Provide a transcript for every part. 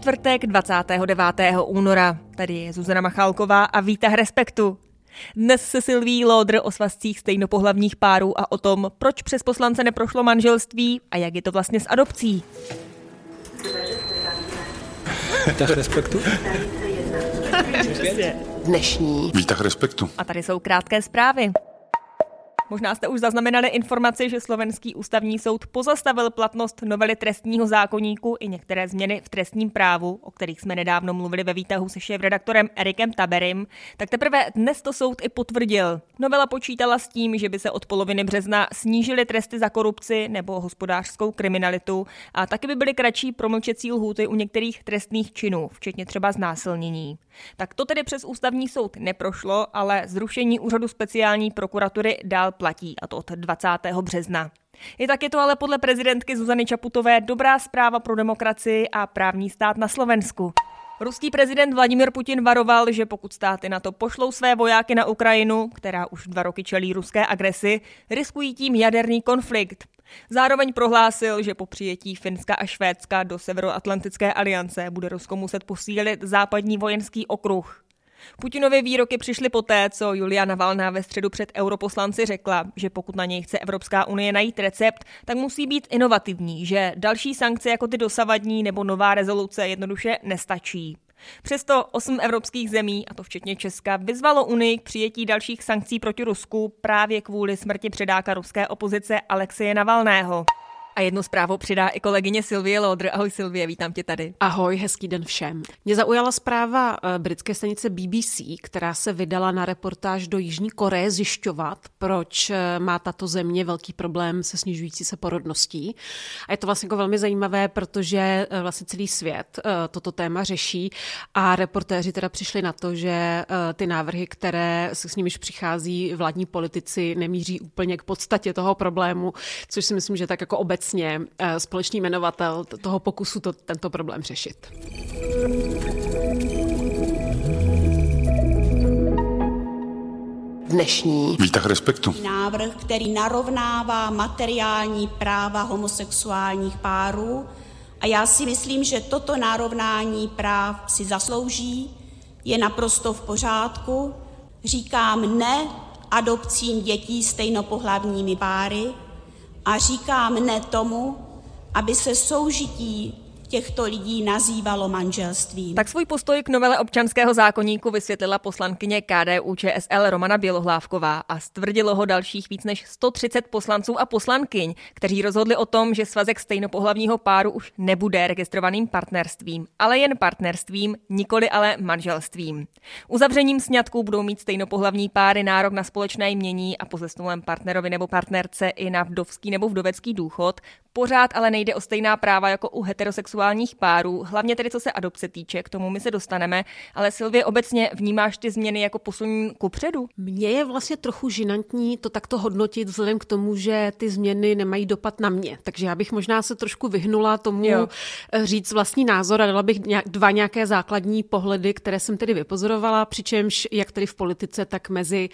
čtvrtek 29. února. Tady je Zuzana Machálková a výtah Respektu. Dnes se Silví Lodr o svazcích stejnopohlavních párů a o tom, proč přes poslance neprošlo manželství a jak je to vlastně s adopcí. Výtah Respektu? Dnešní. Výtah Respektu. A tady jsou krátké zprávy. Možná jste už zaznamenali informaci, že slovenský ústavní soud pozastavil platnost novely trestního zákoníku i některé změny v trestním právu, o kterých jsme nedávno mluvili ve výtahu se šéf-redaktorem Erikem Taberim, tak teprve dnes to soud i potvrdil. Novela počítala s tím, že by se od poloviny března snížily tresty za korupci nebo hospodářskou kriminalitu a taky by byly kratší promlčecí lhůty u některých trestných činů, včetně třeba znásilnění. Tak to tedy přes ústavní soud neprošlo, ale zrušení úřadu speciální prokuratury dál platí, a to od 20. března. I tak je to ale podle prezidentky Zuzany Čaputové dobrá zpráva pro demokracii a právní stát na Slovensku. Ruský prezident Vladimir Putin varoval, že pokud státy na to pošlou své vojáky na Ukrajinu, která už dva roky čelí ruské agresi, riskují tím jaderný konflikt. Zároveň prohlásil, že po přijetí Finska a Švédska do Severoatlantické aliance bude Rusko muset posílit západní vojenský okruh. Putinovy výroky přišly poté, co Julia Navalná ve středu před europoslanci řekla, že pokud na něj chce Evropská unie najít recept, tak musí být inovativní, že další sankce jako ty dosavadní nebo nová rezoluce jednoduše nestačí. Přesto osm evropských zemí, a to včetně Česka, vyzvalo Unii k přijetí dalších sankcí proti Rusku právě kvůli smrti předáka ruské opozice Alexeje Navalného. A jednu zprávu přidá i kolegyně Silvie Lodr. Ahoj Silvie, vítám tě tady. Ahoj, hezký den všem. Mě zaujala zpráva eh, britské stanice BBC, která se vydala na reportáž do Jižní Koreje zjišťovat, proč eh, má tato země velký problém se snižující se porodností. A je to vlastně jako velmi zajímavé, protože eh, vlastně celý svět toto téma řeší a reportéři teda přišli na to, že ty návrhy, které s nimiž přichází vládní politici, nemíří úplně k podstatě toho problému, což si myslím, že tak jako obecně obecně eh, společný jmenovatel toho pokusu to, tento problém řešit. Dnešní výtah respektu. Návrh, který narovnává materiální práva homosexuálních párů a já si myslím, že toto narovnání práv si zaslouží, je naprosto v pořádku. Říkám ne adopcím dětí stejnopohlavními páry, a říkám ne tomu, aby se soužití těchto lidí nazývalo manželstvím. Tak svůj postoj k novele občanského zákoníku vysvětlila poslankyně KDU ČSL Romana Bělohlávková a stvrdilo ho dalších víc než 130 poslanců a poslankyň, kteří rozhodli o tom, že svazek stejnopohlavního páru už nebude registrovaným partnerstvím, ale jen partnerstvím, nikoli ale manželstvím. Uzavřením sňatků budou mít stejnopohlavní páry nárok na společné jmění a po zesnulém partnerovi nebo partnerce i na vdovský nebo vdovecký důchod. Pořád ale nejde o stejná práva jako u heterosexuálních homosexuálních párů, hlavně tedy co se adopce týče, k tomu my se dostaneme, ale Silvě obecně vnímáš ty změny jako posun kupředu? Mně je vlastně trochu žinantní to takto hodnotit vzhledem k tomu, že ty změny nemají dopad na mě. Takže já bych možná se trošku vyhnula tomu jo. Říct vlastní názor a dala bych dva nějaké základní pohledy, které jsem tedy vypozorovala, přičemž jak tedy v politice, tak mezi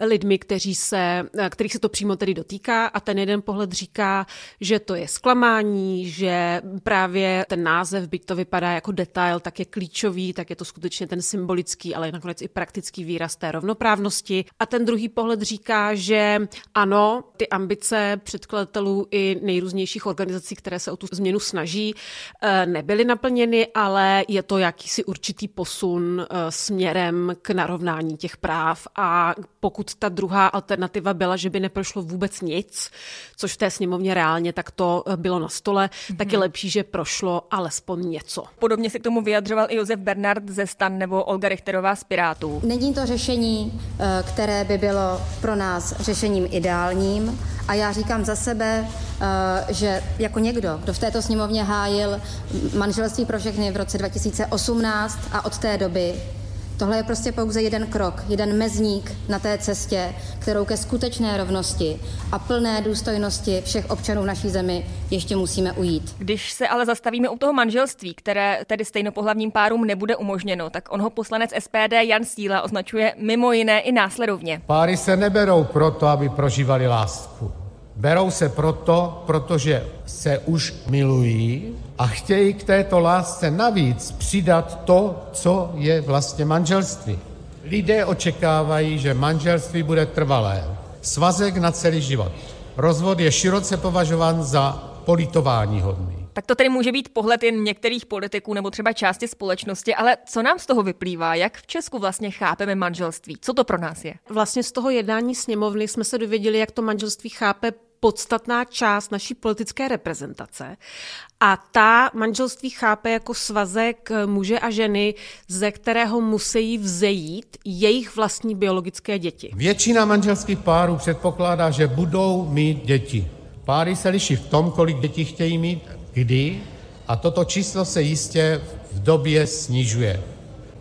lidmi, kteří se, kterých se to přímo tedy dotýká a ten jeden pohled říká, že to je zklamání, že právě ten název, byť to vypadá jako detail, tak je klíčový, tak je to skutečně ten symbolický, ale nakonec i praktický výraz té rovnoprávnosti. A ten druhý pohled říká, že ano, ty ambice předkladatelů i nejrůznějších organizací, které se o tu změnu snaží, eh, nebyly naplněny, ale je to jakýsi určitý posun eh, směrem k narovnání těch práv. A pokud ta druhá alternativa byla, že by neprošlo vůbec nic, což v té sněmovně reálně tak to eh, bylo na stole, mm-hmm. tak je mhm. lepší, že prošlo alespoň něco. Podobně se k tomu vyjadřoval i Josef Bernard ze Stan nebo Olga Richterová z Pirátů. Není to řešení, eh, které by bylo pro nás řešením ideálním a já říkám za sebe, eh, že jako někdo, kdo v této sněmovně hájil manželství pro všechny v roce 2018 a od té doby Tohle je prostě pouze jeden krok, jeden mezník na té cestě, kterou ke skutečné rovnosti a plné důstojnosti všech občanů v naší zemi ještě musíme ujít. Když se ale zastavíme u toho manželství, které tedy stejnopohlavním párům nebude umožněno, tak on ho poslanec SPD Jan Stíla označuje mimo jiné i následovně. Páry se neberou proto, aby prožívali lásku. Berou se proto, protože se už milují a chtějí k této lásce navíc přidat to, co je vlastně manželství. Lidé očekávají, že manželství bude trvalé, svazek na celý život. Rozvod je široce považován za politování hodný. Tak to tedy může být pohled jen některých politiků nebo třeba části společnosti, ale co nám z toho vyplývá? Jak v Česku vlastně chápeme manželství? Co to pro nás je? Vlastně z toho jednání sněmovny jsme se dověděli, jak to manželství chápe podstatná část naší politické reprezentace. A ta manželství chápe jako svazek muže a ženy, ze kterého musí vzejít jejich vlastní biologické děti. Většina manželských párů předpokládá, že budou mít děti. Páry se liší v tom, kolik dětí chtějí mít, kdy, a toto číslo se jistě v době snižuje.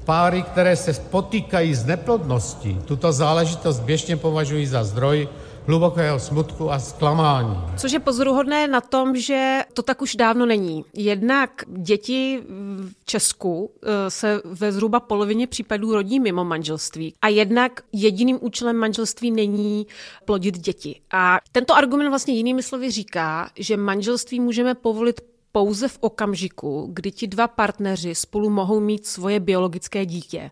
Páry, které se potýkají s neplodností, tuto záležitost běžně považují za zdroj hlubokého smutku a zklamání. Což je pozoruhodné na tom, že to tak už dávno není. Jednak děti v Česku eh, se ve zhruba polovině případů rodí mimo manželství. A jednak jediným účelem manželství není plodit děti. A tento argument vlastně jinými slovy říká, že manželství můžeme povolit pouze v okamžiku, kdy ti dva partneři spolu mohou mít svoje biologické dítě.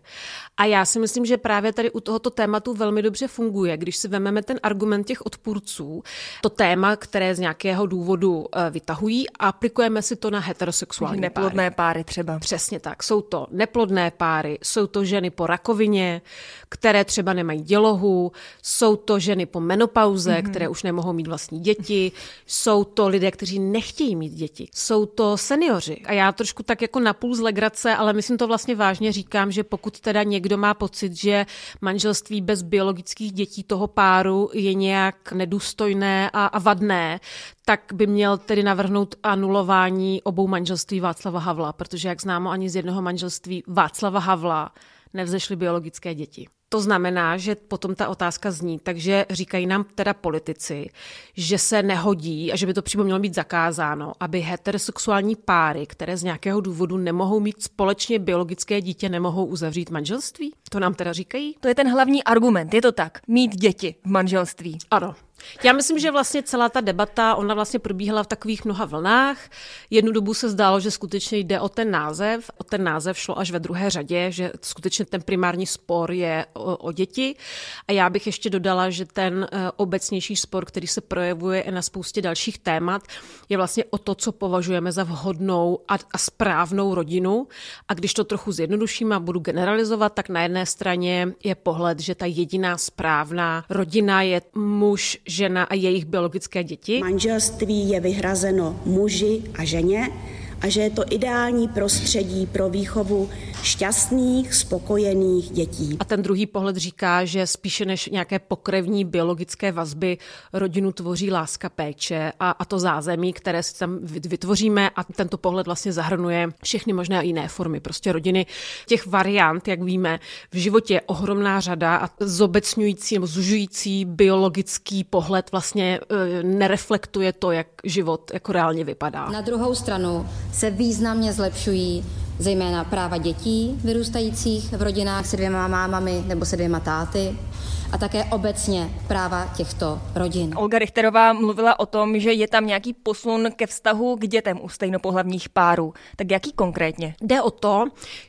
A já si myslím, že právě tady u tohoto tématu velmi dobře funguje, když si vezmeme ten argument těch odpůrců, to téma, které z nějakého důvodu eh, vytahují a aplikujeme si to na heterosexuální Neplodné páry. páry třeba. Přesně tak. Jsou to neplodné páry, jsou to ženy po rakovině, které třeba nemají dělohu, jsou to ženy po menopauze, mm-hmm. které už nemohou mít vlastní děti, jsou to lidé, kteří nechtějí mít děti, jsou to seniori. A já trošku tak jako napůl z legrace, ale myslím to vlastně vážně říkám, že pokud teda někdo má pocit, že manželství bez biologických dětí toho páru je nějak nedůstojné a, a vadné, tak by měl tedy navrhnout anulování obou manželství Václava Havla, protože jak známo ani z jednoho manželství Václava Havla nevzešly biologické děti. To znamená, že potom ta otázka zní, takže říkají nám teda politici, že se nehodí a že by to přímo mělo být zakázáno, aby heterosexuální páry, které z nějakého důvodu nemohou mít společně biologické dítě, nemohou uzavřít manželství? To nám teda říkají? To je ten hlavní argument, je to tak. Mít děti v manželství. Ano. Já myslím, že vlastně celá ta debata, ona vlastně probíhala v takových mnoha vlnách. Jednu dobu se zdálo, že skutečně jde o ten název. O ten název šlo až ve druhé řadě, že skutečně ten primární spor je o, o děti. A já bych ještě dodala, že ten uh, obecnější spor, který se projevuje i na spoustě dalších témat, je vlastně o to, co považujeme za vhodnou a, a správnou rodinu. A když to trochu zjednoduším a budu generalizovat, tak na jedné straně je pohled, že ta jediná správná rodina je muž, žena a jejich biologické děti. Manželství je vyhrazeno muži a ženě a že je to ideální prostředí pro výchovu šťastných, spokojených dětí. A ten druhý pohled říká, že spíše než nějaké pokrevní biologické vazby rodinu tvoří láska péče a, a to zázemí, které si tam vytvoříme a tento pohled vlastně zahrnuje všechny možné jiné formy. Prostě rodiny těch variant, jak víme, v životě je ohromná řada a zobecňující nebo zužující biologický pohled vlastně e, nereflektuje to, jak život jako reálně vypadá. Na druhou stranu se významně zlepšují zejména práva dětí vyrůstajících v rodinách se dvěma mámami nebo se dvěma táty a také obecně práva těchto rodin. Olga Richterová mluvila o tom, že je tam nějaký posun ke vztahu k dětem u stejnopohlavních párů. Tak jaký konkrétně? Jde o to,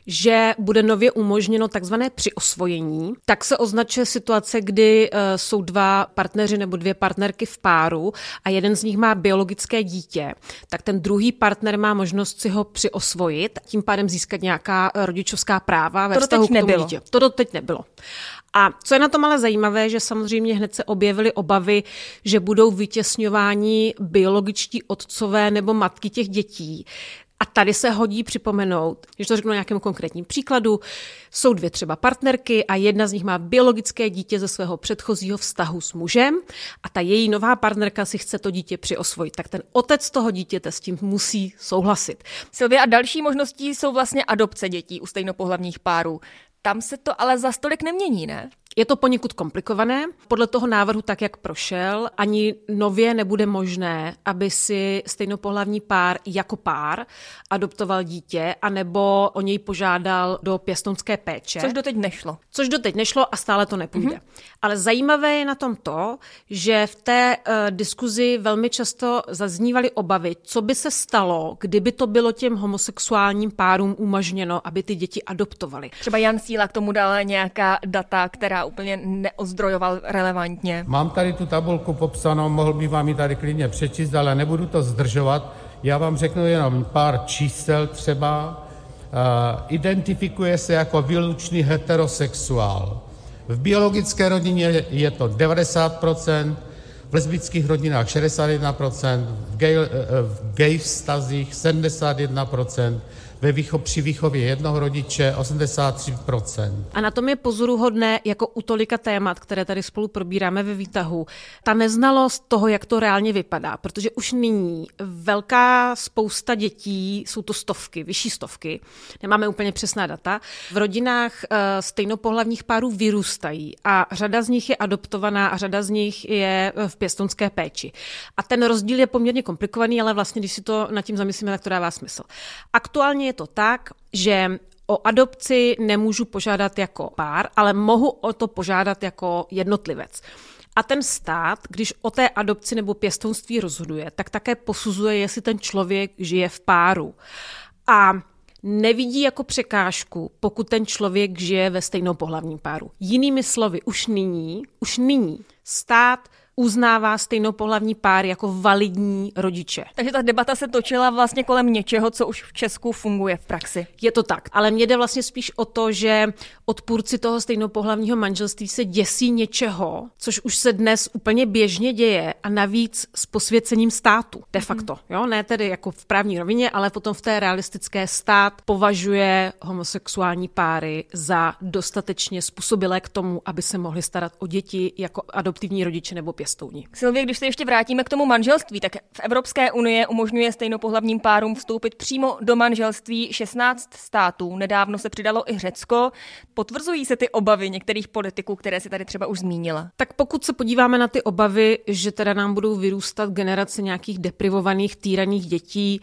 že bude nově umožněno takzvané přiosvojení. Tak se označuje situace, kdy uh, jsou dva partneři nebo dvě partnerky v páru a jeden z nich má biologické dítě. Tak ten druhý partner má možnost si ho přiosvojit, tím pádem získat nějaká rodičovská práva ve to vztahu k tomu nebylo. dítě. To doteď nebylo. A co je na tom ale zajímavé, že samozřejmě hned se objevily obavy, že budou vytěsňováni biologičtí otcové nebo matky těch dětí. A tady se hodí připomenout, když to řeknu na nějakém konkrétním příkladu, jsou dvě třeba partnerky a jedna z nich má biologické dítě ze svého předchozího vztahu s mužem a ta její nová partnerka si chce to dítě přiosvojit. Tak ten otec toho dítěte s tím musí souhlasit. Silvia, a další možností jsou vlastně adopce dětí u stejnopohlavních párů. Tam se to ale za stolik nemění, ne? Je to poněkud komplikované. Podle toho návrhu, tak jak prošel, ani nově nebude možné, aby si stejnopohlavní pár jako pár adoptoval dítě, anebo o něj požádal do pěstounské péče. Což doteď nešlo. Což doteď nešlo a stále to nepůjde. Mm-hmm. Ale zajímavé je na tom to, že v té uh, diskuzi velmi často zaznívaly obavy, co by se stalo, kdyby to bylo těm homosexuálním párům umožněno, aby ty děti adoptovali. Třeba Jan Síla k tomu dala nějaká data, která úplně neozdrojoval relevantně. Mám tady tu tabulku popsanou, mohl bych vám ji tady klidně přečíst, ale nebudu to zdržovat. Já vám řeknu jenom pár čísel třeba. Uh, identifikuje se jako výlučný heterosexuál. V biologické rodině je to 90%, v lesbických rodinách 61%, v gay, eh, v gay vztazích 71%, ve výcho, při výchově jednoho rodiče 83%. A na tom je pozoruhodné, jako u tolika témat, které tady spolu probíráme ve výtahu, ta neznalost toho, jak to reálně vypadá, protože už nyní velká spousta dětí, jsou to stovky, vyšší stovky, nemáme úplně přesná data, v rodinách uh, stejnopohlavních párů vyrůstají a řada z nich je adoptovaná a řada z nich je v pěstonské péči. A ten rozdíl je poměrně komplikovaný, ale vlastně, když si to nad tím zamyslíme, tak to dává smysl. Aktuálně je to tak, že o adopci nemůžu požádat jako pár, ale mohu o to požádat jako jednotlivec. A ten stát, když o té adopci nebo pěstounství rozhoduje, tak také posuzuje, jestli ten člověk žije v páru. A nevidí jako překážku, pokud ten člověk žije ve stejnou pohlavním páru. Jinými slovy, už nyní, už nyní stát uznává stejnopohlavní pár jako validní rodiče. Takže ta debata se točila vlastně kolem něčeho, co už v Česku funguje v praxi. Je to tak, ale mě jde vlastně spíš o to, že odpůrci toho stejnopohlavního manželství se děsí něčeho, což už se dnes úplně běžně děje a navíc s posvěcením státu de facto. Mm. Jo? Ne tedy jako v právní rovině, ale potom v té realistické stát považuje homosexuální páry za dostatečně způsobilé k tomu, aby se mohli starat o děti jako adoptivní rodiče nebo pěstouni pěstouni. Silvě, když se ještě vrátíme k tomu manželství, tak v Evropské unii umožňuje stejnopohlavním párům vstoupit přímo do manželství 16 států. Nedávno se přidalo i Řecko. Potvrzují se ty obavy některých politiků, které si tady třeba už zmínila? Tak pokud se podíváme na ty obavy, že teda nám budou vyrůstat generace nějakých deprivovaných, týraných dětí,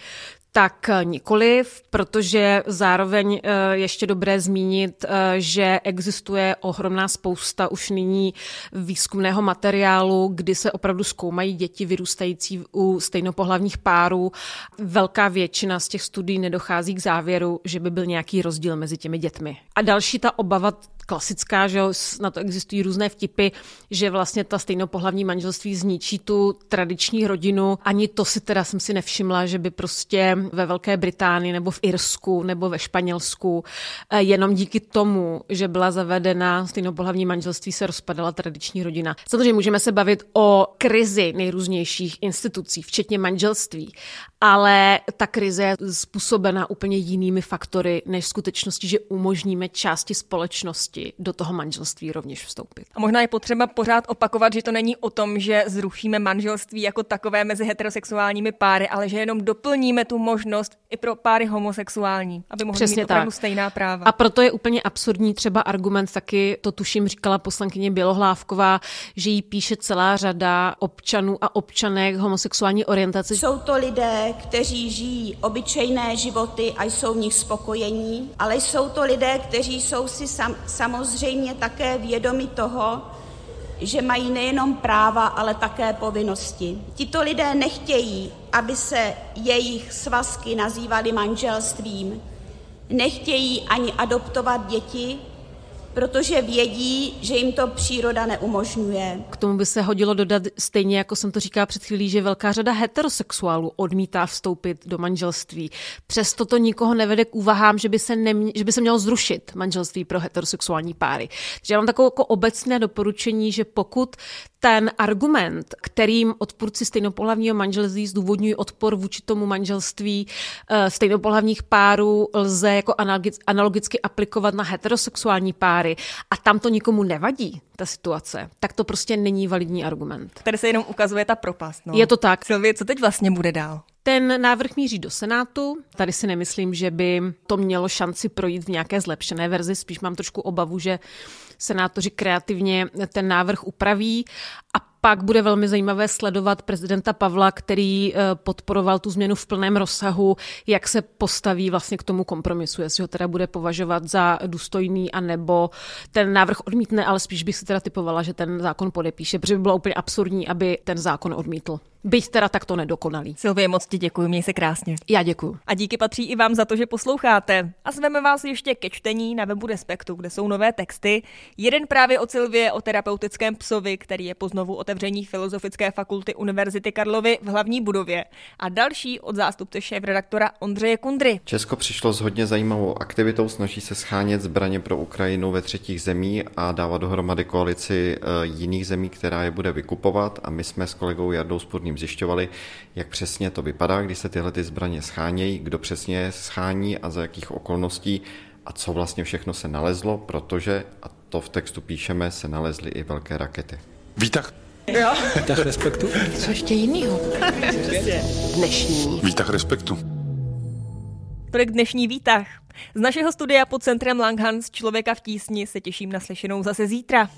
tak nikoliv, protože zároveň eh, ještě dobré zmínit, eh, že existuje ohromná spousta už nyní výzkumného materiálu, kdy se opravdu zkoumají děti vyrůstající u stejnopohlavních párů. Velká většina z těch studií nedochází k závěru, že by byl nějaký rozdíl mezi těmi dětmi. A další ta obava klasická, že na to existují různé vtipy, že vlastně ta stejnopohlavní manželství zničí tu tradiční rodinu. Ani to si teda jsem si nevšimla, že by prostě ve Velké Británii nebo v Irsku nebo ve Španělsku eh, jenom díky tomu, že byla zavedena stejnopohlavní manželství, se rozpadala tradiční rodina. Samozřejmě můžeme se bavit o krizi nejrůznějších institucí, včetně manželství, ale ta krize je způsobena úplně jinými faktory než skutečnosti, že umožníme části společnosti do toho manželství rovněž vstoupit. A možná je potřeba pořád opakovat, že to není o tom, že zrušíme manželství jako takové mezi heterosexuálními páry, ale že jenom doplníme tu možnost i pro páry homosexuální, aby mohli Přesně mít opravdu tak. stejná práva. A proto je úplně absurdní třeba argument, taky to tuším říkala poslankyně Bělohlávková, že jí píše celá řada občanů a občanek homosexuální orientace. Jsou to lidé, kteří žijí obyčejné životy a jsou v nich spokojení, ale jsou to lidé, kteří jsou si sam, samozřejmě také vědomi toho, že mají nejenom práva, ale také povinnosti. Tito lidé nechtějí, aby se jejich svazky nazývaly manželstvím, nechtějí ani adoptovat děti, protože vědí, že jim to příroda neumožňuje. K tomu by se hodilo dodat stejně, jako jsem to říkala před chvílí, že velká řada heterosexuálů odmítá vstoupit do manželství. Přesto to nikoho nevede k úvahám, že by se, nemě, že by se mělo zrušit manželství pro heterosexuální páry. Takže já mám takové jako obecné doporučení, že pokud ten argument, kterým odpůrci stejnopohlavního manželství zdůvodňují odpor vůči tomu manželství eh, stejnopohlavních párů, lze jako analogicky aplikovat na heterosexuální páry a tam to nikomu nevadí, ta situace, tak to prostě není validní argument. Tady se jenom ukazuje ta propast. No. Je to tak. Silvie, co teď vlastně bude dál? Ten návrh míří do Senátu. Tady si nemyslím, že by to mělo šanci projít v nějaké zlepšené verzi. Spíš mám trošku obavu, že senátoři kreativně ten návrh upraví a pak bude velmi zajímavé sledovat prezidenta Pavla, který eh, podporoval tu změnu v plném rozsahu, jak se postaví vlastně k tomu kompromisu, jestli ho teda bude považovat za důstojný, anebo ten návrh odmítne, ale spíš bych si teda typovala, že ten zákon podepíše, protože by bylo úplně absurdní, aby ten zákon odmítl. Byť teda takto nedokonalý. Silvie, moc ti děkuji, měj se krásně. Já děkuji. A díky patří i vám za to, že posloucháte. A zveme vás ještě ke čtení na webu Respektu, kde jsou nové texty. Jeden právě od Silvie o terapeutickém psovi, který je po znovu otevření Filozofické fakulty Univerzity Karlovy v hlavní budově. A další od zástupce šéf-redaktora Ondřeje Kundry. Česko přišlo s hodně zajímavou aktivitou, snaží se schánět zbraně pro Ukrajinu ve třetích zemí a dávat dohromady koalici eh, jiných zemí, která je bude vykupovat. A my jsme s kolegou Jardou Spurným zjišťovali, jak přesně to vypadá, když se tyhle ty zbraně schánějí, kdo přesně je schání a za jakých okolností a co vlastně všechno se nalezlo, protože, a to v textu píšeme, se nalezly i velké rakety. Výtah. Jo. Výtah respektu. Co ještě jinýho? Dnešní. Výtah respektu. Tolik dnešní výtah. Z našeho studia pod centrem Langhans Člověka v tísni se těším na slyšenou zase zítra.